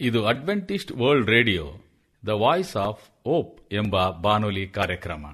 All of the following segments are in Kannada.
ಇದು Adventist world radio the voice of hope ಎಂಬ ಬಾನುಲಿ ಕಾರ್ಯಕ್ರಮ.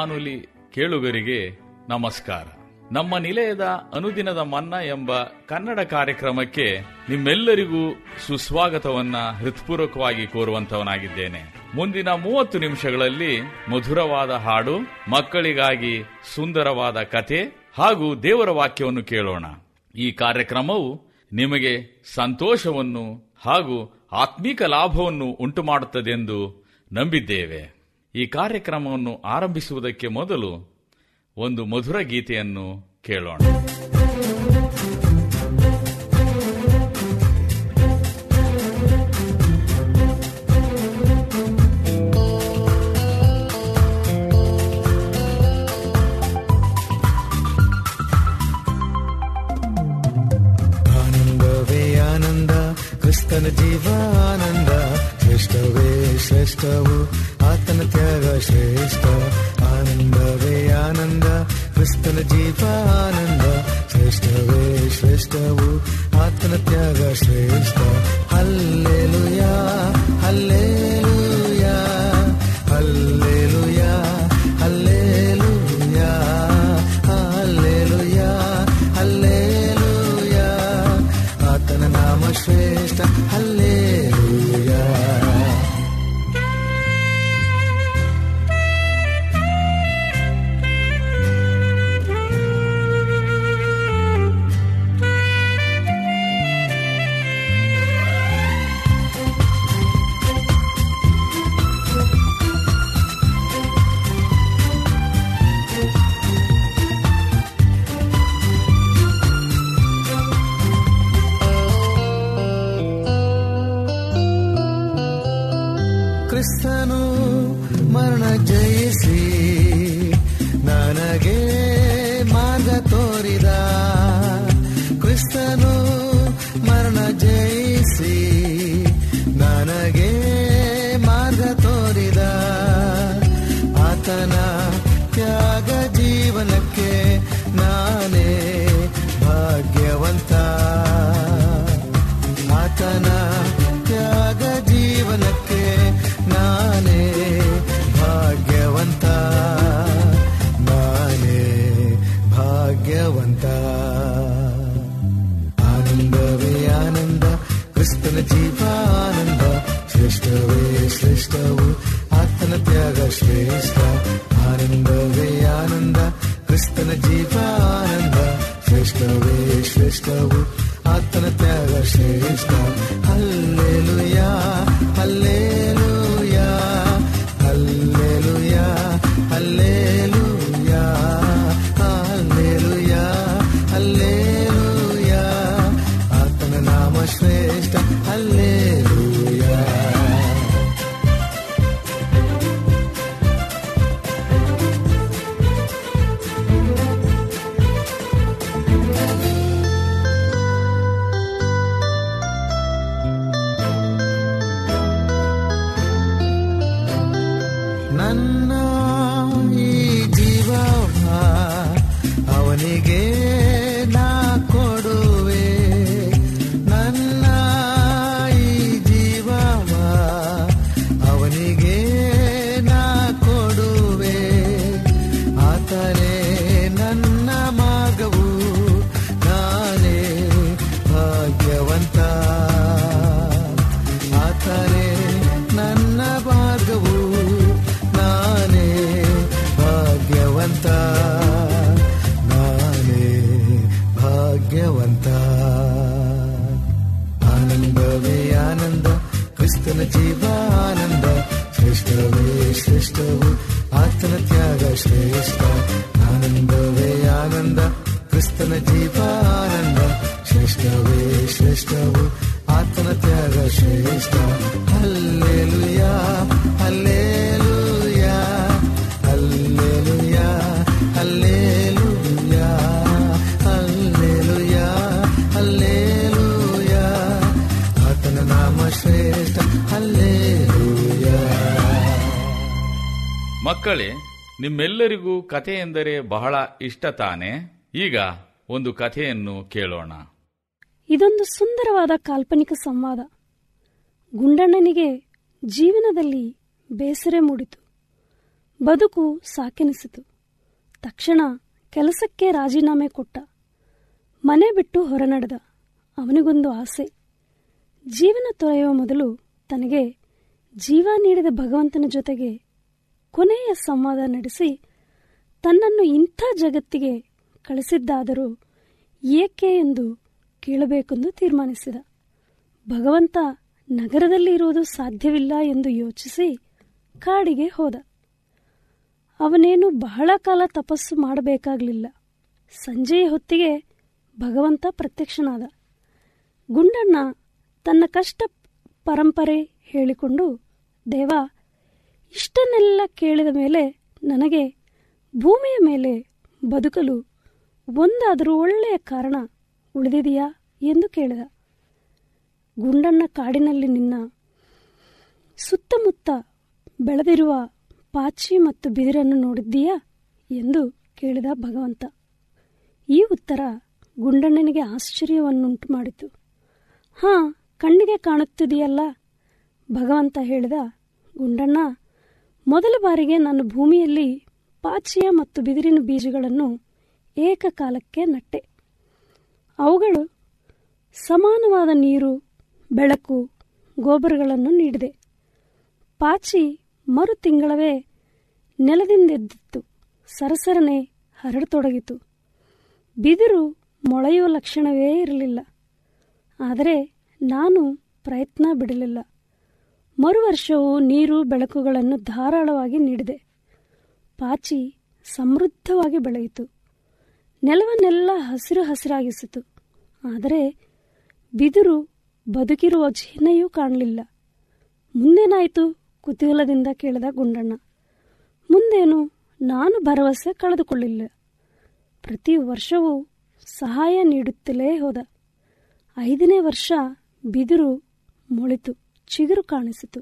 ಬಾನುಲಿ ಕೇಳುಗರಿಗೆ ನಮಸ್ಕಾರ. ನಮ್ಮ ನಿಲಯದ ಅನುದಿನದ ಮನ್ನ ಎಂಬ ಕನ್ನಡ ಕಾರ್ಯಕ್ರಮಕ್ಕೆ ನಿಮ್ಮೆಲ್ಲರಿಗೂ ಸುಸ್ವಾಗತವನ್ನ ಹೃತ್ಪೂರ್ವಕವಾಗಿ ಕೋರುವಂತವನಾಗಿದ್ದೇನೆ ಮುಂದಿನ ಮೂವತ್ತು ನಿಮಿಷಗಳಲ್ಲಿ ಮಧುರವಾದ ಹಾಡು, ಮಕ್ಕಳಿಗಾಗಿ ಸುಂದರವಾದ ಕತೆ ಹಾಗೂ ದೇವರ ವಾಕ್ಯವನ್ನು ಕೇಳೋಣ. ಈ ಕಾರ್ಯಕ್ರಮವು ನಿಮಗೆ ಸಂತೋಷವನ್ನು ಹಾಗೂ ಆತ್ಮೀಕ ಲಾಭವನ್ನು ಉಂಟು ಮಾಡುತ್ತದೆಂದು ನಂಬಿದ್ದೇವೆ. ಈ ಕಾರ್ಯಕ್ರಮವನ್ನು ಆರಂಭಿಸುವುದಕ್ಕೆ ಮೊದಲು ಒಂದು ಮಧುರ ಗೀತೆಯನ್ನು ಕೇಳೋಣ. ಆನಂದ ಕ್ರಿಸ್ತನ ಜೀವಾನಂದ ಶ್ರೇಷ್ಠವೇ ಶ್ರೇಷ್ಠವು. ಆತನ ತ್ಯಾಗ ಶ್ರೇಷ್ಠ. ಆನಂದವೇ ಆನಂದ ಕ್ರಿಸ್ತನ ಜೀವಾನಂದ ಶ್ರೇಷ್ಠವೇ ಶ್ರೇಷ್ಠವು ಆತನ ತ್ಯಾಗ ಶ್ರೇಷ್ಠ. ಹಲ್ಲೆಲುಯಾ ಕ್ರಿಸ್ತನು ಮರಣ ಜಯಿಸಿ ನನಗೆ ಮಾರ್ಗ ತೋರಿದ. ಕ್ರಿಸ್ತನು ಮರಣ ಜಯಿಸಿ ನನಗೆ ಮಾರ್ಗ ತೋರಿದ. ಆತನ ತ್ಯಾಗ ಜೀವನಕ್ಕೆ ಶ್ರೇಷ್ಠವೇ ಶ್ರೇಷ್ಠವು ಆತನ ತ್ಯಾಗ ಶ್ರೇಷ್ಠ ಹಲ್ಲೆಲುಯಾ ಹಲ್ಲೆಲುಯಾ ಮಕ್ಕಳೇ, ನಿಮ್ಮೆಲ್ಲರಿಗೂ ಕಥೆ ಎಂದರೆ ಬಹಳ ಇಷ್ಟ ತಾನೆ? ಈಗ ಒಂದು ಕಥೆಯನ್ನು ಕೇಳೋಣ. ಇದೊಂದು ಸುಂದರವಾದ ಕಾಲ್ಪನಿಕ ಸಂವಾದ. ಗುಂಡಣ್ಣನಿಗೆ ಜೀವನದಲ್ಲಿ ಬೇಸರ ಮೂಡಿತು. ಬದುಕು ಸಾಕೆನಿಸಿತು. ತಕ್ಷಣ ಕೆಲಸಕ್ಕೆ ರಾಜೀನಾಮೆ ಕೊಟ್ಟ. ಮನೆ ಬಿಟ್ಟು ಹೊರನಡೆದ ಅವನಿಗೊಂದು ಆಸೆ. ಜೀವನ ತೊರೆಯುವ ಮೊದಲು ತನಗೆ ಜೀವ ನೀಡಿದ ಭಗವಂತನ ಜೊತೆಗೆ ಕೊನೆಯ ಸಂವಾದ ನಡೆಸಿ ತನ್ನನ್ನು ಇಂಥ ಜಗತ್ತಿಗೆ ಕಳಿಸಿದ್ದಾದರೂ ಏಕೆ ಎಂದು ಕೇಳಬೇಕೆಂದು ತೀರ್ಮಾನಿಸಿದ. ಭಗವಂತ ನಗರದಲ್ಲಿ ಇರುವುದು ಸಾಧ್ಯವಿಲ್ಲ ಎಂದು ಯೋಚಿಸಿ ಕಾಡಿಗೆ ಹೋದ. ಅವನೇನು ಬಹಳ ಕಾಲ ತಪಸ್ಸು ಮಾಡಬೇಕಾಗಲಿಲ್ಲ. ಸಂಜೆಯ ಹೊತ್ತಿಗೆ ಭಗವಂತ ಪ್ರತ್ಯಕ್ಷನಾದ. ಗುಂಡಣ್ಣ ತನ್ನ ಕಷ್ಟ ಪರಂಪರೆ ಹೇಳಿಕೊಂಡು, ದೇವ ಇಷ್ಟನ್ನೆಲ್ಲ ಕೇಳಿದ ಮೇಲೆ ನನಗೆ ಭೂಮಿಯ ಮೇಲೆ ಬದುಕಲು ಒಂದಾದರೂ ಒಳ್ಳೆಯ ಕಾರಣ ಉಳಿದಿದೆಯಾ ಎಂದು ಕೇಳಿದ. ಗುಂಡಣ್ಣ ಕಾಡಿನಲ್ಲಿ ನಿನ್ನ ಸುತ್ತಮುತ್ತ ಬೆಳೆದಿರುವ ಪಾಚಿ ಮತ್ತು ಬಿದಿರನ್ನು ನೋಡಿದ್ದೀಯಾ ಎಂದು ಕೇಳಿದ ಭಗವಂತ. ಈ ಉತ್ತರ ಗುಂಡಣ್ಣನಿಗೆ ಆಶ್ಚರ್ಯವನ್ನುಂಟು ಮಾಡಿತು. ಹಾಂ, ಕಣ್ಣಿಗೆ ಕಾಣುತ್ತಿದೆಯಲ್ಲ, ಭಗವಂತ ಹೇಳಿದ. ಗುಂಡಣ್ಣ ಮೊದಲ ಬಾರಿಗೆ ನಾನು ಭೂಮಿಯಲ್ಲಿ ಪಾಚಿಯ ಮತ್ತು ಬಿದಿರಿನ ಬೀಜಗಳನ್ನು ಏಕಕಾಲಕ್ಕೆ ನಟ್ಟೆ. ಅವುಗಳು ಸಮಾನವಾದ ನೀರು, ಬೆಳಕು, ಗೋಬರಗಳನ್ನು ನೀಡಿದೆ. ಪಾಚಿ ಮರು ತಿಂಗಳವೇ ನೆಲದಿಂದೆದ್ದಿತ್ತು, ಸರಸರನೆ ಹರಡತೊಡಗಿತು. ಬಿದಿರು ಮೊಳೆಯುವ ಲಕ್ಷಣವೇ ಇರಲಿಲ್ಲ, ಆದರೆ ನಾನು ಪ್ರಯತ್ನ ಬಿಡಲಿಲ್ಲ. ಮರುವರ್ಷವೂ ನೀರು ಬೆಳಕುಗಳನ್ನು ಧಾರಾಳವಾಗಿ ನೀಡಿದೆ. ಪಾಚಿ ಸಮೃದ್ಧವಾಗಿ ಬೆಳೆಯಿತು. ನೆಲವನ್ನೆಲ್ಲ ಹಸಿರು ಹಸಿರಾಗಿಸಿತು. ಆದರೆ ಬಿದಿರು ಬದುಕಿರುವ ಚಿಹ್ನೆಯೂ ಕಾಣಲಿಲ್ಲ. ಮುಂದೇನಾಯಿತು? ಕುತೂಹಲದಿಂದ ಕೇಳಿದ ಗುಂಡಣ್ಣ. ಮುಂದೇನು? ನಾನು ಭರವಸೆ ಕಳೆದುಕೊಳ್ಳಿಲ್ಲ. ಪ್ರತಿ ವರ್ಷವೂ ಸಹಾಯ ನೀಡುತ್ತಲೇ ಹೋದ. ಐದನೇ ವರ್ಷ ಬಿದಿರು ಮೊಳಿತು. ಚಿಗುರು ಕಾಣಿಸಿತು.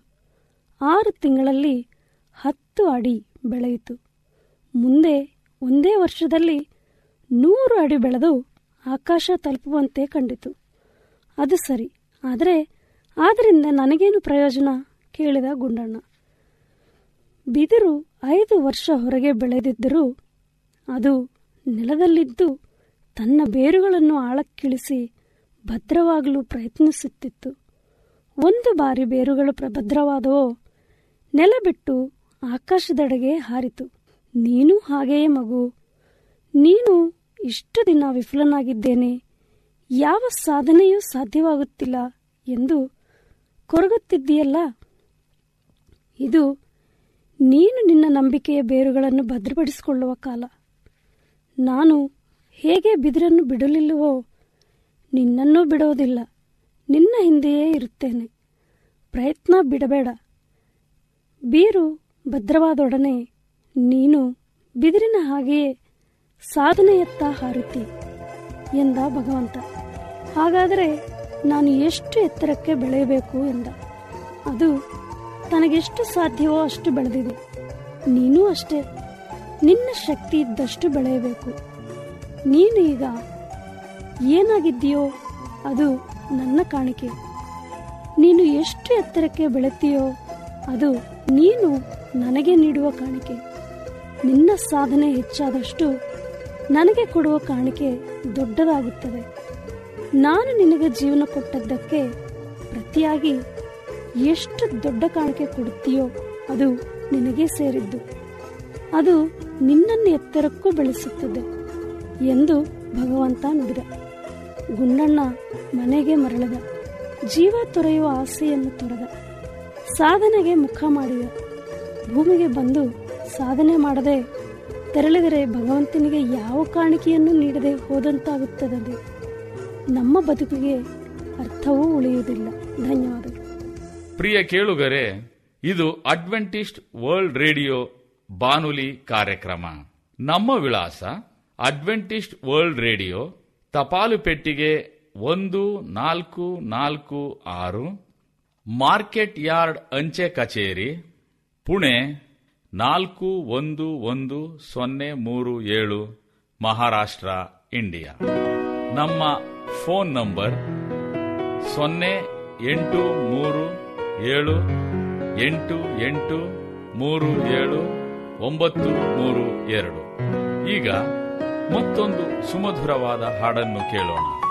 ಆರು ತಿಂಗಳಲ್ಲಿ ಹತ್ತು ಅಡಿ ಬೆಳೆಯಿತು. ಮುಂದೆ ಒಂದೇ ವರ್ಷದಲ್ಲಿ ನೂರು ಅಡಿ ಬೆಳೆದು ಆಕಾಶ ತಲುಪುವಂತೆ ಕಂಡಿತು. ಅದು ಸರಿ. ಆದರೆ ಆದ್ದರಿಂದ ನನಗೇನು ಪ್ರಯೋಜನ? ಕೇಳಿದ ಗುಂಡಣ್ಣ. ಬಿದಿರು ಐದು ವರ್ಷ ಹೊರಗೆ ಬೆಳೆದಿದ್ದರೂ ಅದು ನೆಲದಲ್ಲಿದ್ದು ತನ್ನ ಬೇರುಗಳನ್ನು ಆಳಕ್ಕಿಳಿಸಿ ಭದ್ರವಾಗಲು ಪ್ರಯತ್ನಿಸುತ್ತಿತ್ತು. ಒಂದು ಬಾರಿ ಬೇರುಗಳು ಪ್ರಭದ್ರವಾದವೋ ನೆಲ ಬಿಟ್ಟು ಆಕಾಶದೆಡೆಗೆ ಹಾರಿತು. ನೀನು ಹಾಗೆಯೇ ಮಗು. ನೀನು ಇಷ್ಟು ದಿನ ವಿಫಲನಾಗಿದ್ದೇನೆ. ಯಾವ ಸಾಧನೆಯೂ ಸಾಧ್ಯವಾಗುತ್ತಿಲ್ಲ ಎಂದು ಕೊರಗುತ್ತಿದ್ದೀಯಲ್ಲ. ಇದು ನೀನು ನಿನ್ನ ನಂಬಿಕೆಯ ಬೇರುಗಳನ್ನು ಭದ್ರಪಡಿಸಿಕೊಳ್ಳುವ ಕಾಲ. ನಾನು ಹೇಗೆ ಬಿದಿರನ್ನು ಬಿಡಲಿಲ್ಲವೋ, ನಿನ್ನನ್ನೂ ಬಿಡೋದಿಲ್ಲ. ನಿನ್ನ ಹಿಂದೆಯೇ ಇರುತ್ತೇನೆ. ಪ್ರಯತ್ನ ಬಿಡಬೇಡ. ಬೀರು ಭದ್ರವಾದೊಡನೆ ನೀನು ಬಿದಿರಿನ ಹಾಗೆಯೇ ಸಾಧನೆಯತ್ತ ಹಾರುತ್ತಿ ಎಂದ ಭಗವಂತ. ಹಾಗಾದರೆ ನಾನು ಎಷ್ಟು ಎತ್ತರಕ್ಕೆ ಬೆಳೆಯಬೇಕು ಎಂದ. ಅದು ತನಗೆಷ್ಟು ಸಾಧ್ಯವೋ ಅಷ್ಟು ಬೆಳೆದಿದೆ. ನೀನೂ ಅಷ್ಟೇ. ನಿನ್ನ ಶಕ್ತಿ ಇದ್ದಷ್ಟು ಬೆಳೆಯಬೇಕು. ನೀನು ಈಗ ಏನಾಗಿದ್ದೀಯೋ ಅದು ನನ್ನ ಕಾಣಿಕೆ. ನೀನು ಎಷ್ಟು ಎತ್ತರಕ್ಕೆ ಬೆಳೆತೀಯೋ ಅದು ನೀನು ನನಗೆ ನೀಡುವ ಕಾಣಿಕೆ. ನಿನ್ನ ಸಾಧನೆ ಹೆಚ್ಚಾದಷ್ಟು ನನಗೆ ಕೊಡುವ ಕಾಣಿಕೆ ದೊಡ್ಡದಾಗುತ್ತದೆ. ನಾನು ನಿನಗೆ ಜೀವನ ಕೊಟ್ಟದ್ದಕ್ಕೆ ಪ್ರತಿಯಾಗಿ ಎಷ್ಟು ದೊಡ್ಡ ಕಾಣಿಕೆ ಕೊಡುತ್ತೀಯೋ ಅದು ನಿನಗೆ ಸೇರಿದ್ದು. ಅದು ನಿನ್ನನ್ನು ಎತ್ತರಕ್ಕೂ ಬೆಳೆಸುತ್ತದೆ ಎಂದು ಭಗವಂತ ನುಡಿದ. ಗುಂಡಣ್ಣ ಮನೆಗೆ ಮರಳಿದ. ಜೀವ ತೊರೆಯುವ ಆಸೆಯನ್ನು ತೊರೆದ. ಸಾಧನೆಗೆ ಮುಖ ಮಾಡಿದ. ಭೂಮಿಗೆ ಬಂದು ಸಾಧನೆ ಮಾಡದೆ ತೆರಳಿದರೆ ಭಗವಂತನಿಗೆ ಯಾವ ಕಾಣಿಕೆಯನ್ನು ನೀಡದೆ ಹೋದಂತಾಗುತ್ತದೆ. ನಮ್ಮ ಬದುಕಿಗೆ ಅರ್ಥವೂ ಉಳಿಯುವುದಿಲ್ಲ. ಧನ್ಯವಾದ ಪ್ರಿಯ ಕೇಳುಗರೆ, ಇದು ಅಡ್ವೆಂಟಿಸ್ಟ್ ವರ್ಲ್ಡ್ ರೇಡಿಯೋ ಬಾನುಲಿ ಕಾರ್ಯಕ್ರಮ. ನಮ್ಮ ವಿಳಾಸ ಅಡ್ವೆಂಟಿಸ್ಟ್ ವರ್ಲ್ಡ್ ರೇಡಿಯೋ ತಪಾಲು ಪೆಟ್ಟಿಗೆ ಒಂದು, ನಾಲ್ಕು ನಾಲ್ಕು, ಆರು. ಮಾರ್ಕೆಟ್ ಯಾರ್ಡ್ ಅಂಚೆ ಕಚೇರಿ, ಪುಣೆ, ನಾಲ್ಕು, ಒಂದು ಒಂದು, ಸೊನ್ನೆ, ಮೂರು, ಏಳು, ಮಹಾರಾಷ್ಟ್ರ, ಇಂಡಿಯಾ. ನಮ್ಮ ಫೋನ್ ನಂಬರ್, ಸೊನ್ನೆ, ಎಂಟು, ಮೂರು, ಏಳು, ಎಂಟು ಎಂಟು, ಮೂರು, ಏಳು, ಒಂಬತ್ತು, ಮೂರು, ಎರಡು. ಈಗ ಮತ್ತೊಂದು ಸುಮಧುರವಾದ ಹಾಡನ್ನು ಕೇಳೋಣ.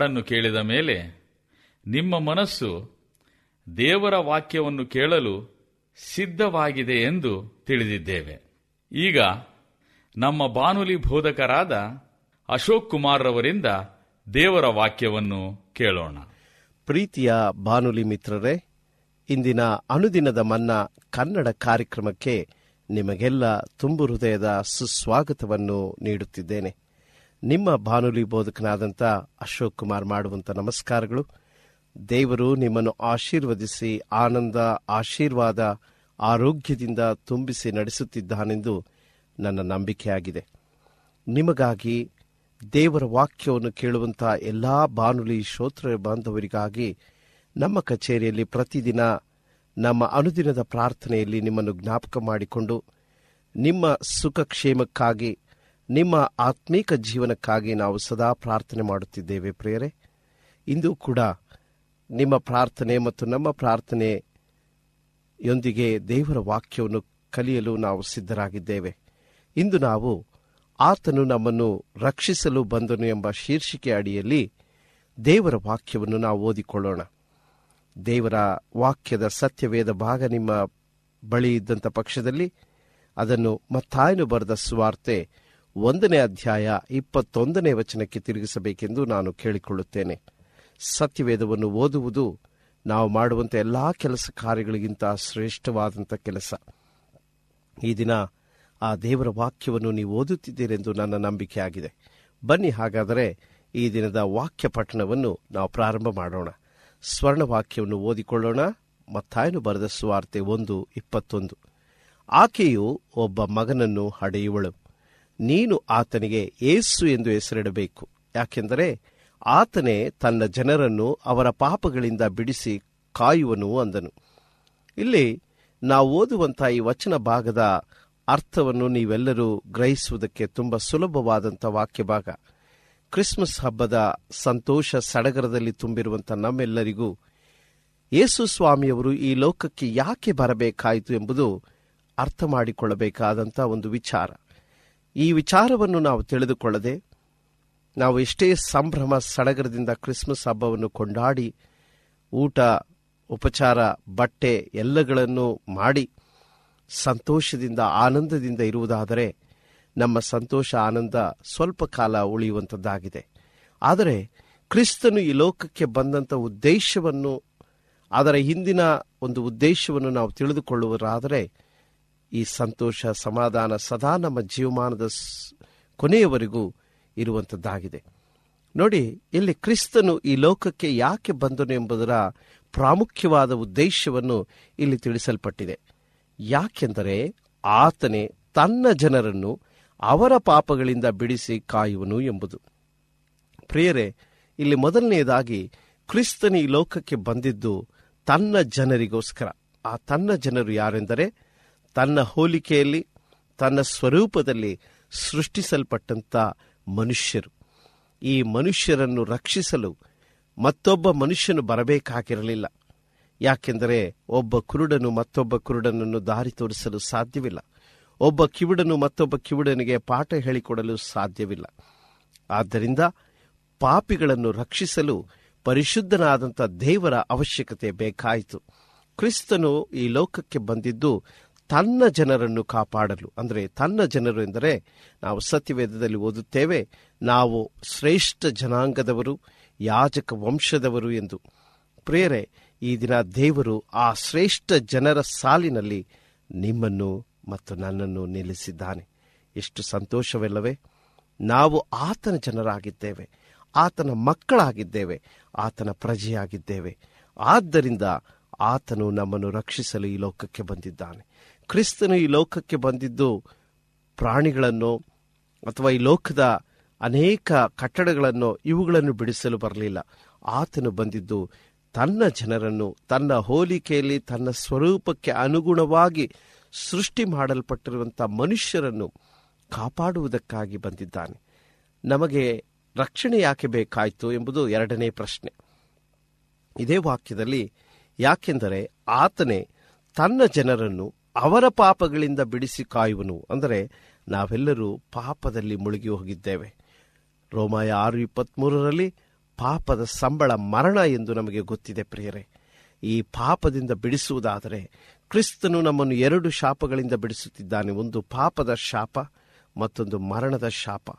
ಹಾಡನ್ನು ಕೇಳಿದ ಮೇಲೆ, ನಿಮ್ಮ ಮನಸ್ಸು ದೇವರ ವಾಕ್ಯವನ್ನು ಕೇಳಲು ಸಿದ್ಧವಾಗಿದೆ ಎಂದು ತಿಳಿದಿದ್ದೇವೆ. ಈಗ ನಮ್ಮ ಬಾನುಲಿ ಬೋಧಕರಾದ ಅಶೋಕ್ ಕುಮಾರ್ ರವರಿಂದ ದೇವರ ವಾಕ್ಯವನ್ನು ಕೇಳೋಣ. ಪ್ರೀತಿಯ ಬಾನುಲಿ ಮಿತ್ರರೇ, ಇಂದಿನ ಅನುದಿನದ ಮನ್ನ ಕನ್ನಡ ಕಾರ್ಯಕ್ರಮಕ್ಕೆ ನಿಮಗೆಲ್ಲ ತುಂಬು ಹೃದಯದ ಸುಸ್ವಾಗತವನ್ನು ನೀಡುತ್ತಿದ್ದೇನೆ. ನಿಮ್ಮ ಬಾನುಲಿ ಬೋಧಕನಾದಂಥ ಅಶೋಕ್ ಕುಮಾರ್ ಮಾಡುವಂಥ ನಮಸ್ಕಾರಗಳು. ದೇವರು ನಿಮ್ಮನ್ನು ಆಶೀರ್ವದಿಸಿ ಆನಂದ, ಆಶೀರ್ವಾದ, ಆರೋಗ್ಯದಿಂದ ತುಂಬಿಸಿ ನಡೆಸುತ್ತಿದ್ದಾನೆಂದು ನನ್ನ ನಂಬಿಕೆಯಾಗಿದೆ. ನಿಮಗಾಗಿ ದೇವರ ವಾಕ್ಯವನ್ನು ಕೇಳುವಂಥ ಎಲ್ಲಾ ಬಾನುಲಿ ಶ್ರೋತೃ ಬಾಂಧವರಿಗಾಗಿ ನಮ್ಮ ಕಚೇರಿಯಲ್ಲಿ ಪ್ರತಿದಿನ ನಮ್ಮ ಅನುದಿನದ ಪ್ರಾರ್ಥನೆಯಲ್ಲಿ ನಿಮ್ಮನ್ನು ಜ್ಞಾಪಕ ಮಾಡಿಕೊಂಡು ನಿಮ್ಮ ಸುಖ ಕ್ಷೇಮಕ್ಕಾಗಿ ನಿಮ್ಮ ಆತ್ಮೀಕ ಜೀವನಕ್ಕಾಗಿ ನಾವು ಸದಾ ಪ್ರಾರ್ಥನೆ ಮಾಡುತ್ತಿದ್ದೇವೆ ಪ್ರಿಯರೇ. ಇಂದು ಕೂಡ ನಿಮ್ಮ ಪ್ರಾರ್ಥನೆ ಮತ್ತು ನಮ್ಮ ಪ್ರಾರ್ಥನೆಯೊಂದಿಗೆ ದೇವರ ವಾಕ್ಯವನ್ನು ಕಲಿಯಲು ನಾವು ಸಿದ್ಧರಾಗಿದ್ದೇವೆ. ಇಂದು ನಾವು ಆತನು ನಮ್ಮನ್ನು ರಕ್ಷಿಸಲು ಬಂದನು ಎಂಬ ಶೀರ್ಷಿಕೆ ಅಡಿಯಲ್ಲಿ ದೇವರ ವಾಕ್ಯವನ್ನು ನಾವು ಓದಿಕೊಳ್ಳೋಣ. ದೇವರ ವಾಕ್ಯದ ಸತ್ಯವೇದ ಭಾಗ ನಿಮ್ಮ ಬಳಿ ಇದ್ದಂಥ ಪಕ್ಷದಲ್ಲಿ ಅದನ್ನು ಮತ್ತಾಯನು ಬರೆದ ಸುವಾರ್ತೆ ಒಂದನೇ ಅಧ್ಯಾಯ ಇಪ್ಪತ್ತೊಂದನೇ ವಚನಕ್ಕೆ ತಿರುಗಿಸಬೇಕೆಂದು ನಾನು ಕೇಳಿಕೊಳ್ಳುತ್ತೇನೆ. ಸತ್ಯವೇದವನ್ನು ಓದುವುದು ನಾವು ಮಾಡುವಂಥ ಎಲ್ಲ ಕೆಲಸ ಕಾರ್ಯಗಳಿಗಿಂತ ಶ್ರೇಷ್ಠವಾದಂಥ ಕೆಲಸ. ಈ ದಿನ ಆ ದೇವರ ವಾಕ್ಯವನ್ನು ನೀವು ಓದುತ್ತಿದ್ದೀರೆಂದು ನನ್ನ ನಂಬಿಕೆಯಾಗಿದೆ. ಬನ್ನಿ ಹಾಗಾದರೆ ಈ ದಿನದ ವಾಕ್ಯ ಪಠಣವನ್ನು ನಾವು ಪ್ರಾರಂಭ ಮಾಡೋಣ. ಸ್ವರ್ಣ ವಾಕ್ಯವನ್ನು ಓದಿಕೊಳ್ಳೋಣ. ಮತ್ತಾಯನು ಬರೆದ ಸುವಾರ್ತೆ ಒಂದು ಇಪ್ಪತ್ತೊಂದು. ಆಕೆಯು ಒಬ್ಬ ಮಗನನ್ನು ಹಡೆಯುವಳು. ನೀನು ಆತನಿಗೆ ಏಸು ಎಂದು ಹೆಸರಿಡಬೇಕು. ಯಾಕೆಂದರೆ ಆತನೇ ತನ್ನ ಜನರನ್ನು ಅವರ ಪಾಪಗಳಿಂದ ಬಿಡಿಸಿ ಕಾಯುವನು ಅಂದನು. ಇಲ್ಲಿ ನಾವು ಓದುವಂಥ ಈ ವಚನ ಭಾಗದ ಅರ್ಥವನ್ನು ನೀವೆಲ್ಲರೂ ಗ್ರಹಿಸುವುದಕ್ಕೆ ತುಂಬ ಸುಲಭವಾದಂಥ ವಾಕ್ಯ ಭಾಗ. ಕ್ರಿಸ್ಮಸ್ ಹಬ್ಬದ ಸಂತೋಷ ಸಡಗರದಲ್ಲಿ ತುಂಬಿರುವಂಥ ನಮ್ಮೆಲ್ಲರಿಗೂ ಯೇಸು ಸ್ವಾಮಿಯವರು ಈ ಲೋಕಕ್ಕೆ ಯಾಕೆ ಬರಬೇಕಾಯಿತು ಎಂಬುದು ಅರ್ಥ ಮಾಡಿಕೊಳ್ಳಬೇಕಾದಂಥ ಒಂದು ವಿಚಾರ. ಈ ವಿಚಾರವನ್ನು ನಾವು ತಿಳಿದುಕೊಳ್ಳದೆ ನಾವು ಎಷ್ಟೇ ಸಂಭ್ರಮ, ಸಡಗರದಿಂದ ಕ್ರಿಸ್ಮಸ್ ಹಬ್ಬವನ್ನು ಕೊಂಡಾಡಿ, ಊಟ, ಉಪಚಾರ, ಬಟ್ಟೆ ಎಲ್ಲಗಳನ್ನು ಮಾಡಿ ಸಂತೋಷದಿಂದ, ಆನಂದದಿಂದ ಇರುವುದಾದರೆ ನಮ್ಮ ಸಂತೋಷ, ಆನಂದ ಸ್ವಲ್ಪ ಕಾಲ ಉಳಿಯುವಂಥದ್ದಾಗಿದೆ. ಆದರೆ ಕ್ರಿಸ್ತನು ಈ ಲೋಕಕ್ಕೆ ಬಂದಂಥ ಉದ್ದೇಶವನ್ನು, ಅದರ ಹಿಂದಿನ ಒಂದು ಉದ್ದೇಶವನ್ನು ನಾವು ತಿಳಿದುಕೊಳ್ಳುವರಾದರೆ ಈ ಸಂತೋಷ, ಸಮಾಧಾನ ಸದಾ ನಮ್ಮ ಜೀವಮಾನದ ಕೊನೆಯವರೆಗೂ ಇರುವಂಥದ್ದಾಗಿದೆ ನೋಡಿ, ಇಲ್ಲಿ ಕ್ರಿಸ್ತನು ಈ ಲೋಕಕ್ಕೆ ಯಾಕೆ ಬಂದನು ಎಂಬುದರ ಪ್ರಾಮುಖ್ಯವಾದ ಉದ್ದೇಶವನ್ನು ಇಲ್ಲಿ ತಿಳಿಸಲ್ಪಟ್ಟಿದೆ. ಯಾಕೆಂದರೆ ಆತನೇ ತನ್ನ ಜನರನ್ನು ಅವರ ಪಾಪಗಳಿಂದ ಬಿಡಿಸಿ ಕಾಯುವನು ಎಂಬುದು. ಪ್ರಿಯರೇ, ಇಲ್ಲಿ ಮೊದಲನೆಯದಾಗಿ ಕ್ರಿಸ್ತನು ಈ ಲೋಕಕ್ಕೆ ಬಂದಿದ್ದು ತನ್ನ ಜನರಿಗೋಸ್ಕರ. ಆ ತನ್ನ ಜನರು ಯಾರೆಂದರೆ ತನ್ನ ಹೋಲಿಕೆಯಲ್ಲಿ, ತನ್ನ ಸ್ವರೂಪದಲ್ಲಿ ಸೃಷ್ಟಿಸಲ್ಪಟ್ಟಂಥ ಮನುಷ್ಯರು. ಈ ಮನುಷ್ಯರನ್ನು ರಕ್ಷಿಸಲು ಮತ್ತೊಬ್ಬ ಮನುಷ್ಯನು ಬರಬೇಕಾಗಿರಲಿಲ್ಲ. ಯಾಕೆಂದರೆ ಒಬ್ಬ ಕುರುಡನು ಮತ್ತೊಬ್ಬ ಕುರುಡನನ್ನು ದಾರಿ ತೋರಿಸಲು ಸಾಧ್ಯವಿಲ್ಲ. ಒಬ್ಬ ಕಿವುಡನು ಮತ್ತೊಬ್ಬ ಕಿವುಡನಿಗೆ ಪಾಠ ಹೇಳಿಕೊಡಲು ಸಾಧ್ಯವಿಲ್ಲ. ಆದ್ದರಿಂದ ಪಾಪಿಗಳನ್ನು ರಕ್ಷಿಸಲು ಪರಿಶುದ್ಧನಾದಂಥ ದೇವರ ಅವಶ್ಯಕತೆ ಬೇಕಾಯಿತು. ಕ್ರಿಸ್ತನು ಈ ಲೋಕಕ್ಕೆ ಬಂದಿದ್ದು ತನ್ನ ಜನರನ್ನು ಕಾಪಾಡಲು. ಅಂದರೆ ತನ್ನ ಜನರು ಎಂದರೆ ನಾವು ಸತ್ಯವೇದದಲ್ಲಿ ಓದುತ್ತೇವೆ, ನಾವು ಶ್ರೇಷ್ಠ ಜನಾಂಗದವರು, ಯಾಜಕ ವಂಶದವರು ಎಂದು. ಪ್ರೇರೆ ಈ ದಿನ ದೇವರು ಆ ಶ್ರೇಷ್ಠ ಜನರ ಸಾಲಿನಲ್ಲಿ ನಿಮ್ಮನ್ನು ಮತ್ತು ನನ್ನನ್ನು ನಿಲ್ಲಿಸಿದ್ದಾನೆ. ಎಷ್ಟು ಸಂತೋಷವಿಲ್ಲವೇ. ನಾವು ಆತನ ಜನರಾಗಿದ್ದೇವೆ, ಆತನ ಮಕ್ಕಳಾಗಿದ್ದೇವೆ, ಆತನ ಪ್ರಜೆಯಾಗಿದ್ದೇವೆ. ಆದ್ದರಿಂದ ಆತನು ನಮ್ಮನ್ನು ರಕ್ಷಿಸಲು ಈ ಲೋಕಕ್ಕೆ ಬಂದಿದ್ದಾನೆ. ಕ್ರಿಸ್ತನು ಈ ಲೋಕಕ್ಕೆ ಬಂದಿದ್ದು ಪ್ರಾಣಿಗಳನ್ನು ಅಥವಾ ಈ ಲೋಕದ ಅನೇಕ ಕಟ್ಟಡಗಳನ್ನು ಇವುಗಳನ್ನು ಬಿಡಿಸಲು ಬರಲಿಲ್ಲ. ಆತನು ಬಂದಿದ್ದು ತನ್ನ ಜನರನ್ನು, ತನ್ನ ಹೋಲಿಕೆಯಲ್ಲಿ, ತನ್ನ ಸ್ವರೂಪಕ್ಕೆ ಅನುಗುಣವಾಗಿ ಸೃಷ್ಟಿ ಮಾಡಲ್ಪಟ್ಟಿರುವಂಥ ಮನುಷ್ಯರನ್ನು ಕಾಪಾಡುವುದಕ್ಕಾಗಿ ಬಂದಿದ್ದಾನೆ. ನಮಗೆ ರಕ್ಷಣೆ ಯಾಕೆ ಬೇಕಾಯಿತು ಎಂಬುದು ಎರಡನೇ ಪ್ರಶ್ನೆ. ಇದೇ ವಾಕ್ಯದಲ್ಲಿ ಯಾಕೆಂದರೆ ಆತನೇ ತನ್ನ ಜನರನ್ನು ಅವರ ಪಾಪಗಳಿಂದ ಬಿಡಿಸಿ ಕಾಯುವನು. ಅಂದರೆ ನಾವೆಲ್ಲರೂ ಪಾಪದಲ್ಲಿ ಮುಳುಗಿ ಹೋಗಿದ್ದೇವೆ. ರೋಮಾಯ ಆರು ಇಪ್ಪತ್ಮೂರರಲ್ಲಿ ಪಾಪದ ಸಂಬಳ ಮರಣ ಎಂದು ನಮಗೆ ಗೊತ್ತಿದೆ ಪ್ರಿಯರೇ. ಈ ಪಾಪದಿಂದ ಬಿಡಿಸುವುದಾದರೆ ಕ್ರಿಸ್ತನು ನಮ್ಮನ್ನು ಎರಡು ಶಾಪಗಳಿಂದ ಬಿಡಿಸುತ್ತಿದ್ದಾನೆ. ಒಂದು ಪಾಪದ ಶಾಪ, ಮತ್ತೊಂದು ಮರಣದ ಶಾಪ.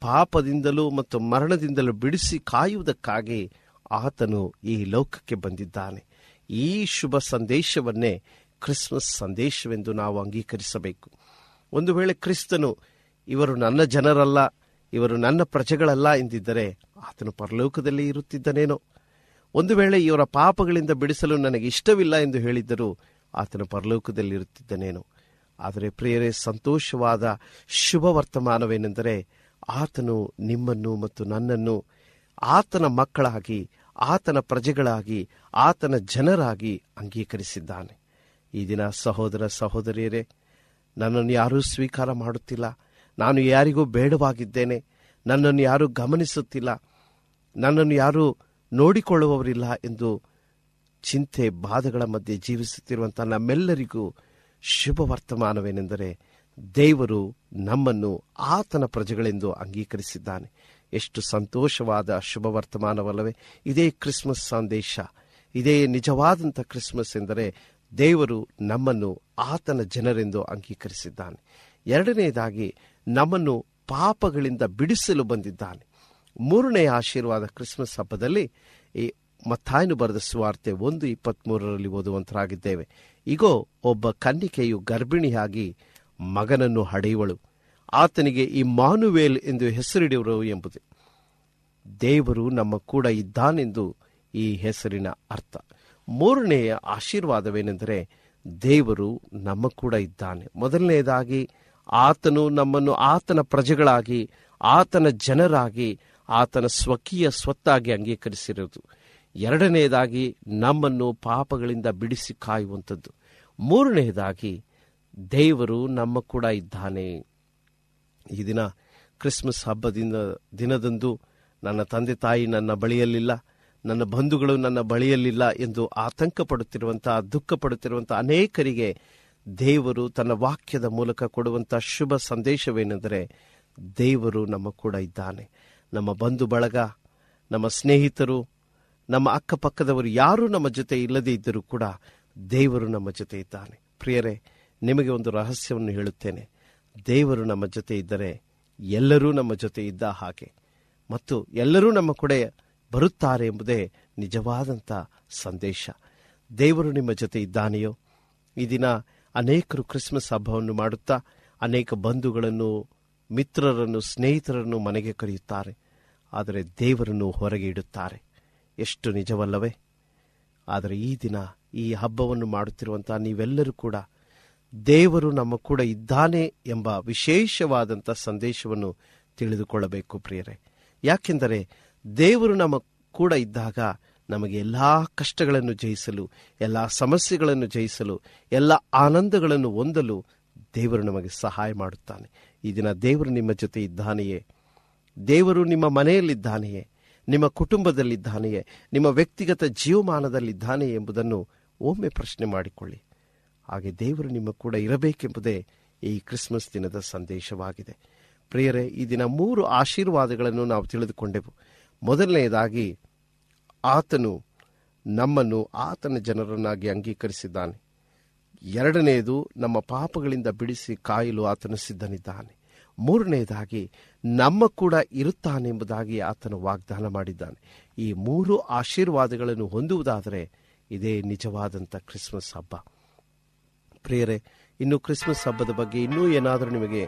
ಪಾಪದಿಂದಲೂ ಮತ್ತು ಮರಣದಿಂದಲೂ ಬಿಡಿಸಿ ಕಾಯುವುದಕ್ಕಾಗಿ ಆತನು ಈ ಲೋಕಕ್ಕೆ ಬಂದಿದ್ದಾನೆ. ಈ ಶುಭ ಸಂದೇಶವನ್ನೇ ಕ್ರಿಸ್ಮಸ್ ಸಂದೇಶವೆಂದು ನಾವು ಅಂಗೀಕರಿಸಬೇಕು. ಒಂದು ವೇಳೆ ಕ್ರಿಸ್ತನು, ಇವರು ನನ್ನ ಜನರಲ್ಲ, ಇವರು ನನ್ನ ಪ್ರಜೆಗಳಲ್ಲ ಎಂದಿದ್ದರೆ ಆತನು ಪರಲೋಕದಲ್ಲಿ ಇರುತ್ತಿದ್ದನೇನೋ. ಒಂದು ವೇಳೆ ಇವರ ಪಾಪಗಳಿಂದ ಬಿಡಿಸಲು ನನಗೆ ಇಷ್ಟವಿಲ್ಲ ಎಂದು ಹೇಳಿದ್ದರೂ ಆತನು ಪರಲೋಕದಲ್ಲಿ ಇರುತ್ತಿದ್ದನೇನೋ. ಆದರೆ ಪ್ರಿಯರೇ, ಸಂತೋಷವಾದ ಶುಭ ವರ್ತಮಾನವೇನೆಂದರೆ ಆತನು ನಿಮ್ಮನ್ನು ಮತ್ತು ನನ್ನನ್ನು ಆತನ ಮಕ್ಕಳಾಗಿ, ಆತನ ಪ್ರಜೆಗಳಾಗಿ, ಆತನ ಜನರಾಗಿ ಅಂಗೀಕರಿಸಿದ್ದಾನೆ. ಈ ದಿನ ಸಹೋದರ ಸಹೋದರಿಯರೇ, ನನ್ನನ್ನು ಯಾರೂ ಸ್ವೀಕಾರ ಮಾಡುತ್ತಿಲ್ಲ. ನಾನು ಯಾರಿಗೂ ಬೇಡವಾಗಿದ್ದೇನೆ. ನನ್ನನ್ನು ಯಾರೂ ಗಮನಿಸುತ್ತಿಲ್ಲ. ನನ್ನನ್ನು ಯಾರೂ ನೋಡಿಕೊಳ್ಳುವವರಿಲ್ಲ ಎಂದು ಚಿಂತೆ ಬಾಧೆಗಳ ಮಧ್ಯೆ ಜೀವಿಸುತ್ತಿರುವಂಥ ನಮ್ಮೆಲ್ಲರಿಗೂ ಶುಭ ವರ್ತಮಾನವೇನೆಂದರೆ ದೇವರು ನಮ್ಮನ್ನು ಆತನ ಪ್ರಜೆಗಳೆಂದು ಅಂಗೀಕರಿಸಿದ್ದಾನೆ. ಎಷ್ಟು ಸಂತೋಷವಾದ ಶುಭ ವರ್ತಮಾನವಲ್ಲವೇ. ಇದೇ ಕ್ರಿಸ್ಮಸ್ ಸಂದೇಶ. ಇದೇ ನಿಜವಾದಂಥ ಕ್ರಿಸ್ಮಸ್ ಎಂದರೆ ದೇವರು ನಮ್ಮನ್ನು ಆತನ ಜನರೆಂದು ಅಂಗೀಕರಿಸಿದ್ದಾನೆ. ಎರಡನೆಯದಾಗಿ, ನಮ್ಮನ್ನು ಪಾಪಗಳಿಂದ ಬಿಡಿಸಲು ಬಂದಿದ್ದಾನೆ. ಮೂರನೆಯ ಆಶೀರ್ವಾದ ಕ್ರಿಸ್ಮಸ್ ಹಬ್ಬದಲ್ಲಿ ಈ ಮತ್ತಾಯನು ಬರೆದ ಸುವಾರ್ತೆ ಒಂದು ಇಪ್ಪತ್ಮೂರರಲ್ಲಿ ಓದುವಂತರಾಗಿದ್ದೇವೆ. ಈಗೋ ಒಬ್ಬ ಕನ್ನಿಕೆಯು ಗರ್ಭಿಣಿಯಾಗಿ ಮಗನನ್ನು ಹಡೆಯುವಳು. ಆತನಿಗೆ ಈ ಮಾನುವೇಲ್ ಎಂದು ಹೆಸರಿಡುವರು ಎಂಬುದು. ದೇವರು ನಮ್ಮ ಕೂಡ ಇದ್ದಾನೆಂದು ಈ ಹೆಸರಿನ ಅರ್ಥ. ಮೂರನೆಯ ಆಶೀರ್ವಾದವೇನೆಂದರೆ ದೇವರು ನಮ್ಮ ಕೂಡ ಇದ್ದಾನೆ. ಮೊದಲನೆಯದಾಗಿ ಆತನು ನಮ್ಮನ್ನು ಆತನ ಪ್ರಜೆಗಳಾಗಿ, ಆತನ ಜನರಾಗಿ, ಆತನ ಸ್ವಕೀಯ ಸ್ವತ್ತಾಗಿ ಅಂಗೀಕರಿಸಿರುವುದು. ಎರಡನೆಯದಾಗಿ ನಮ್ಮನ್ನು ಪಾಪಗಳಿಂದ ಬಿಡಿಸಿ ಕಾಯುವಂಥದ್ದು. ಮೂರನೆಯದಾಗಿ ದೇವರು ನಮ್ಮ ಕೂಡ ಇದ್ದಾನೆ. ಈ ದಿನ ಕ್ರಿಸ್ಮಸ್ ಹಬ್ಬದಿಂದ ದಿನದಂದು ನನ್ನ ತಂದೆ ತಾಯಿ ನನ್ನ ಬಳಿಯಲ್ಲಿಲ್ಲ. ನನ್ನ ಬಂಧುಗಳು ನನ್ನ ಬಳಿಯಲ್ಲಿಲ್ಲ ಎಂದು ಆತಂಕ ಪಡುತ್ತಿರುವಂತಹ ದುಃಖ ಪಡುತ್ತಿರುವಂತಹ ಅನೇಕರಿಗೆ ದೇವರು ತನ್ನ ವಾಕ್ಯದ ಮೂಲಕ ಕೊಡುವಂತಹ ಶುಭ ಸಂದೇಶವೇನೆಂದರೆ ದೇವರು ನಮ್ಮ ಕೂಡ ಇದ್ದಾನೆ. ನಮ್ಮ ಬಂಧು ಬಳಗ, ನಮ್ಮ ಸ್ನೇಹಿತರು, ನಮ್ಮ ಅಕ್ಕಪಕ್ಕದವರು ಯಾರೂ ನಮ್ಮ ಜೊತೆ ಇಲ್ಲದೇ ಇದ್ದರೂ ಕೂಡ ದೇವರು ನಮ್ಮ ಜೊತೆ ಇದ್ದಾನೆ. ಪ್ರಿಯರೇ, ನಿಮಗೆ ಒಂದು ರಹಸ್ಯವನ್ನು ಹೇಳುತ್ತೇನೆ. ದೇವರು ನಮ್ಮ ಜೊತೆ ಇದ್ದರೆ ಎಲ್ಲರೂ ನಮ್ಮ ಜೊತೆ ಇದ್ದ ಹಾಗೆ. ಮತ್ತು ಎಲ್ಲರೂ ನಮ್ಮ ಕಡೆ ಬರುತ್ತಾರೆ ಎಂಬುದೇ ನಿಜವಾದಂಥ ಸಂದೇಶ. ದೇವರು ನಿಮ್ಮ ಜೊತೆ ಇದ್ದಾನೆಯೋ? ಈ ದಿನ ಅನೇಕರು ಕ್ರಿಸ್ಮಸ್ ಹಬ್ಬವನ್ನು ಮಾಡುತ್ತಾ ಅನೇಕ ಬಂಧುಗಳನ್ನು, ಮಿತ್ರರನ್ನು, ಸ್ನೇಹಿತರನ್ನು ಮನೆಗೆ ಕರೆಯುತ್ತಾರೆ. ಆದರೆ ದೇವರನ್ನು ಹೊರಗೆ ಇಡುತ್ತಾರೆ. ಎಷ್ಟು ನಿಜವಲ್ಲವೇ? ಆದರೆ ಈ ದಿನ ಈ ಹಬ್ಬವನ್ನು ಮಾಡುತ್ತಿರುವಂಥ ನೀವೆಲ್ಲರೂ ಕೂಡ ದೇವರು ನಮ್ಮ ಕೂಡ ಇದ್ದಾನೆ ಎಂಬ ವಿಶೇಷವಾದಂಥ ಸಂದೇಶವನ್ನು ತಿಳಿದುಕೊಳ್ಳಬೇಕು ಪ್ರಿಯರೇ. ಯಾಕೆಂದರೆ ದೇವರು ನಮ್ಮ ಕೂಡ ಇದ್ದಾಗ ನಮಗೆ ಎಲ್ಲ ಕಷ್ಟಗಳನ್ನು ಜಯಿಸಲು, ಎಲ್ಲ ಸಮಸ್ಯೆಗಳನ್ನು ಜಯಿಸಲು, ಎಲ್ಲ ಆನಂದಗಳನ್ನು ಹೊಂದಲು ದೇವರು ನಮಗೆ ಸಹಾಯ ಮಾಡುತ್ತಾನೆ. ಈ ದಿನ ದೇವರು ನಿಮ್ಮ ಜೊತೆ ಇದ್ದಾನೆಯೇ? ದೇವರು ನಿಮ್ಮ ಮನೆಯಲ್ಲಿದ್ದಾನೆಯೇ? ನಿಮ್ಮ ಕುಟುಂಬದಲ್ಲಿದ್ದಾನೆಯೇ? ನಿಮ್ಮ ವ್ಯಕ್ತಿಗತ ಜೀವಮಾನದಲ್ಲಿದ್ದಾನೆ ಎಂಬುದನ್ನು ಒಮ್ಮೆ ಪ್ರಶ್ನೆ ಮಾಡಿಕೊಳ್ಳಿ. ಹಾಗೆ ದೇವರು ನಿಮ್ಮ ಕೂಡ ಇರಬೇಕೆಂಬುದೇ ಈ ಕ್ರಿಸ್ಮಸ್ ದಿನದ ಸಂದೇಶವಾಗಿದೆ. ಪ್ರಿಯರೇ, ಈ ದಿನ ಮೂರು ಆಶೀರ್ವಾದಗಳನ್ನು ನಾವು ತಿಳಿದುಕೊಂಡೆವು. ಮೊದಲನೆಯದಾಗಿ ಆತನು ನಮ್ಮನ್ನು ಆತನ ಜನರನ್ನಾಗಿ ಅಂಗೀಕರಿಸಿದ್ದಾನೆ. ಎರಡನೆಯದು ನಮ್ಮ ಪಾಪಗಳಿಂದ ಬಿಡಿಸಿ ಕಾಯಲು ಆತನು ಸಿದ್ಧನಿದ್ದಾನೆ. ಮೂರನೆಯದಾಗಿ ನಮ್ಮ ಕೂಡ ಇರುತ್ತಾನೆ ಎಂಬುದಾಗಿ ಆತನು ವಾಗ್ದಾನ ಮಾಡಿದ್ದಾನೆ. ಈ ಮೂರು ಆಶೀರ್ವಾದಗಳನ್ನು ಹೊಂದುವುದಾದರೆ ಇದೇ ನಿಜವಾದಂಥ ಕ್ರಿಸ್ಮಸ್ ಹಬ್ಬ. ಪ್ರಿಯರೇ, ಇನ್ನು ಕ್ರಿಸ್ಮಸ್ ಹಬ್ಬದ ಬಗ್ಗೆ ಇನ್ನೂ ಏನಾದರೂ ನಿಮಗೆ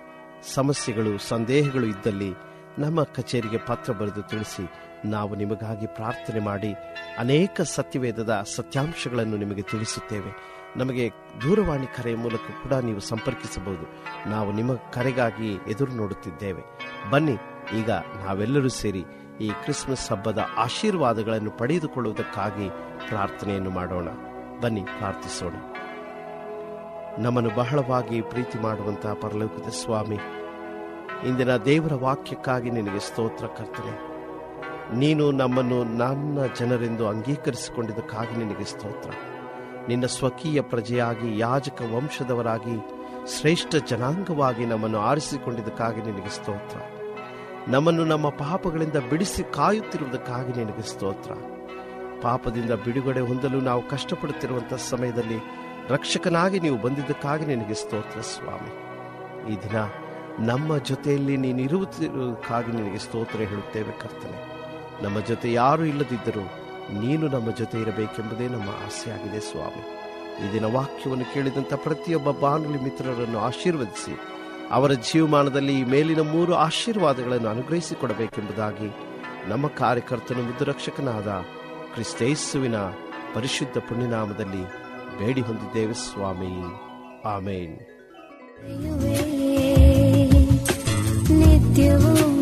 ಸಮಸ್ಯೆಗಳು, ಸಂದೇಹಗಳು ಇದ್ದಲ್ಲಿ ನಮ್ಮ ಕಚೇರಿಗೆ ಪತ್ರ ಬರೆದು ತಿಳಿಸಿ ನಾವು ನಿಮಗಾಗಿ ಪ್ರಾರ್ಥನೆ ಮಾಡಿ ಅನೇಕ ಸತ್ಯವೇದದ ಸತ್ಯಾಂಶಗಳನ್ನು ನಿಮಗೆ ತಿಳಿಸುತ್ತೇವೆ. ನಮಗೆ ದೂರವಾಣಿ ಕರೆಯ ಮೂಲಕ ಕೂಡ ನೀವು ಸಂಪರ್ಕಿಸಬಹುದು. ನಾವು ನಿಮ್ಮ ಕರೆಗಾಗಿ ಎದುರು ನೋಡುತ್ತಿದ್ದೇವೆ. ಬನ್ನಿ, ಈಗ ನಾವೆಲ್ಲರೂ ಸೇರಿ ಈ ಕ್ರಿಸ್ಮಸ್ ಹಬ್ಬದ ಆಶೀರ್ವಾದಗಳನ್ನು ಪಡೆದುಕೊಳ್ಳುವುದಕ್ಕಾಗಿ ಪ್ರಾರ್ಥನೆಯನ್ನು ಮಾಡೋಣ. ಬನ್ನಿ, ಪ್ರಾರ್ಥಿಸೋಣ. ನಮ್ಮನ್ನು ಬಹಳವಾಗಿ ಪ್ರೀತಿ ಮಾಡುವಂತಹ ಪರಲೋಕದ ಸ್ವಾಮಿ, ಇಂದಿನ ದೇವರ ವಾಕ್ಯಕ್ಕಾಗಿ ನಿನಗೆ ಸ್ತೋತ್ರ, ಕರ್ತನೆ. ನೀನು ನಮ್ಮನ್ನು ನನ್ನ ಜನರೆಂದು ಅಂಗೀಕರಿಸಿಕೊಂಡಿದ್ದಕ್ಕಾಗಿ ನಿನಗೆ ಸ್ತೋತ್ರ. ನಿನ್ನ ಸ್ವಕೀಯ ಪ್ರಜೆಯಾಗಿ, ಯಾಜಕ ವಂಶದವರಾಗಿ, ಶ್ರೇಷ್ಠ ಜನಾಂಗವಾಗಿ ನಮ್ಮನ್ನು ಆರಿಸಿಕೊಂಡಿದ್ದಕ್ಕಾಗಿ ನಿನಗೆ ಸ್ತೋತ್ರ. ನಮ್ಮನ್ನು ನಮ್ಮ ಪಾಪಗಳಿಂದ ಬಿಡಿಸಿ ಕಾಯುತ್ತಿರುವುದಕ್ಕಾಗಿ ನಿನಗೆ ಸ್ತೋತ್ರ. ಪಾಪದಿಂದ ಬಿಡುಗಡೆ ಹೊಂದಲು ನಾವು ಕಷ್ಟಪಡುತ್ತಿರುವಂತಹ ಸಮಯದಲ್ಲಿ ರಕ್ಷಕನಾಗಿ ನೀವು ಬಂದಿದ್ದಕ್ಕಾಗಿ ನಿನಗೆ ಸ್ತೋತ್ರ ಸ್ವಾಮಿ. ಈ ದಿನ ನಮ್ಮ ಜೊತೆಯಲ್ಲಿ ನೀನು ಇರುವುದಕ್ಕಾಗಿ ನಿನಗೆ ಸ್ತೋತ್ರ ಹೇಳುತ್ತೇವೆ ಕರ್ತನೆ. ನಮ್ಮ ಜೊತೆ ಯಾರು ಇಲ್ಲದಿದ್ದರೂ ನೀನು ನಮ್ಮ ಜೊತೆ ಇರಬೇಕೆಂಬುದೇ ನಮ್ಮ ಆಸೆಯಾಗಿದೆ ಸ್ವಾಮಿ. ಈ ದಿನ ವಾಕ್ಯವನ್ನು ಕೇಳಿದಂಥ ಪ್ರತಿಯೊಬ್ಬ ಬಾನುಲಿ ಮಿತ್ರರನ್ನು ಆಶೀರ್ವದಿಸಿ, ಅವರ ಜೀವಮಾನದಲ್ಲಿ ಈ ಮೇಲಿನ ಮೂರು ಆಶೀರ್ವಾದಗಳನ್ನು ಅನುಗ್ರಹಿಸಿಕೊಡಬೇಕೆಂಬುದಾಗಿ ನಮ್ಮ ಕಾರ್ಯಕರ್ತನು ಮುದ್ದುರಕ್ಷಕನಾದ ಕ್ರಿಸ್ತೇಸುವಿನ ಪರಿಶುದ್ಧ ಪುಣ್ಯನಾಮದಲ್ಲಿ ಬೇಡಿ ಹೊಂದಿದ್ದೇವೆ ಸ್ವಾಮಿ. ಆಮೇನ್. ನಿತ್ಯವೂ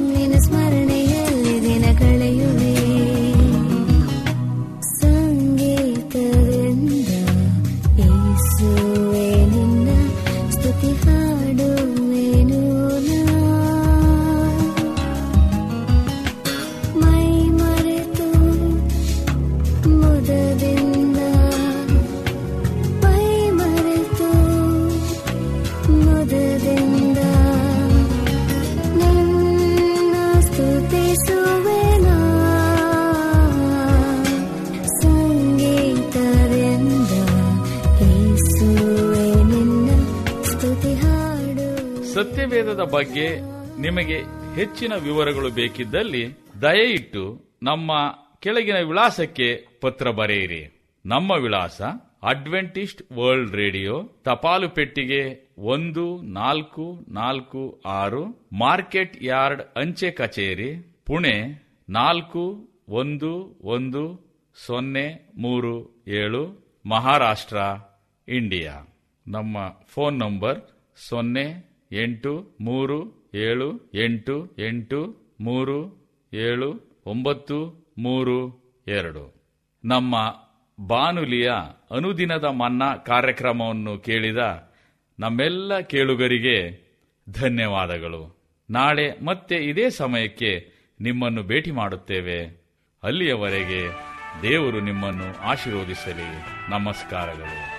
ಬಗ್ಗೆ ನಿಮಗೆ ಹೆಚ್ಚಿನ ವಿವರಗಳು ಬೇಕಿದ್ದಲ್ಲಿ ದಯವಿಟ್ಟು ನಮ್ಮ ಕೆಳಗಿನ ವಿಳಾಸಕ್ಕೆ ಪತ್ರ ಬರೆಯಿರಿ. ನಮ್ಮ ವಿಳಾಸ ಅಡ್ವೆಂಟಿಸ್ಟ್ ವರ್ಲ್ಡ್ ರೇಡಿಯೋ ತಪಾಲು ಪೆಟ್ಟಿಗೆ ಒಂದು ನಾಲ್ಕು ನಾಲ್ಕು ಆರು, ಮಾರ್ಕೆಟ್ ಯಾರ್ಡ್ ಅಂಚೆ ಕಚೇರಿ, ಪುಣೆ ನಾಲ್ಕು ಒಂದು ಒಂದು ಸೊನ್ನೆ ಮೂರು ಏಳು, ಮಹಾರಾಷ್ಟ್ರ, ಇಂಡಿಯಾ. ನಮ್ಮ ಫೋನ್ ನಂಬರ್ ಸೊನ್ನೆ ಎಂಟು, ಮೂರು, ಏಳು, ಎಂಟು ಎಂಟು, ಮೂರು, ಏಳು, ಒಂಬತ್ತು, ಮೂರು, ಎರಡು. ನಮ್ಮ ಬಾನುಲಿಯ ಅನುದಿನದ ಮನ್ನಾ ಕಾರ್ಯಕ್ರಮವನ್ನು ಕೇಳಿದ ನಮ್ಮೆಲ್ಲ ಕೇಳುಗರಿಗೆ ಧನ್ಯವಾದಗಳು. ನಾಳೆ ಮತ್ತೆ ಇದೇ ಸಮಯಕ್ಕೆ ನಿಮ್ಮನ್ನು ಭೇಟಿ ಮಾಡುತ್ತೇವೆ. ಅಲ್ಲಿಯವರೆಗೆ ದೇವರು ನಿಮ್ಮನ್ನು ಆಶೀರ್ವದಿಸಲಿ. ನಮಸ್ಕಾರಗಳು.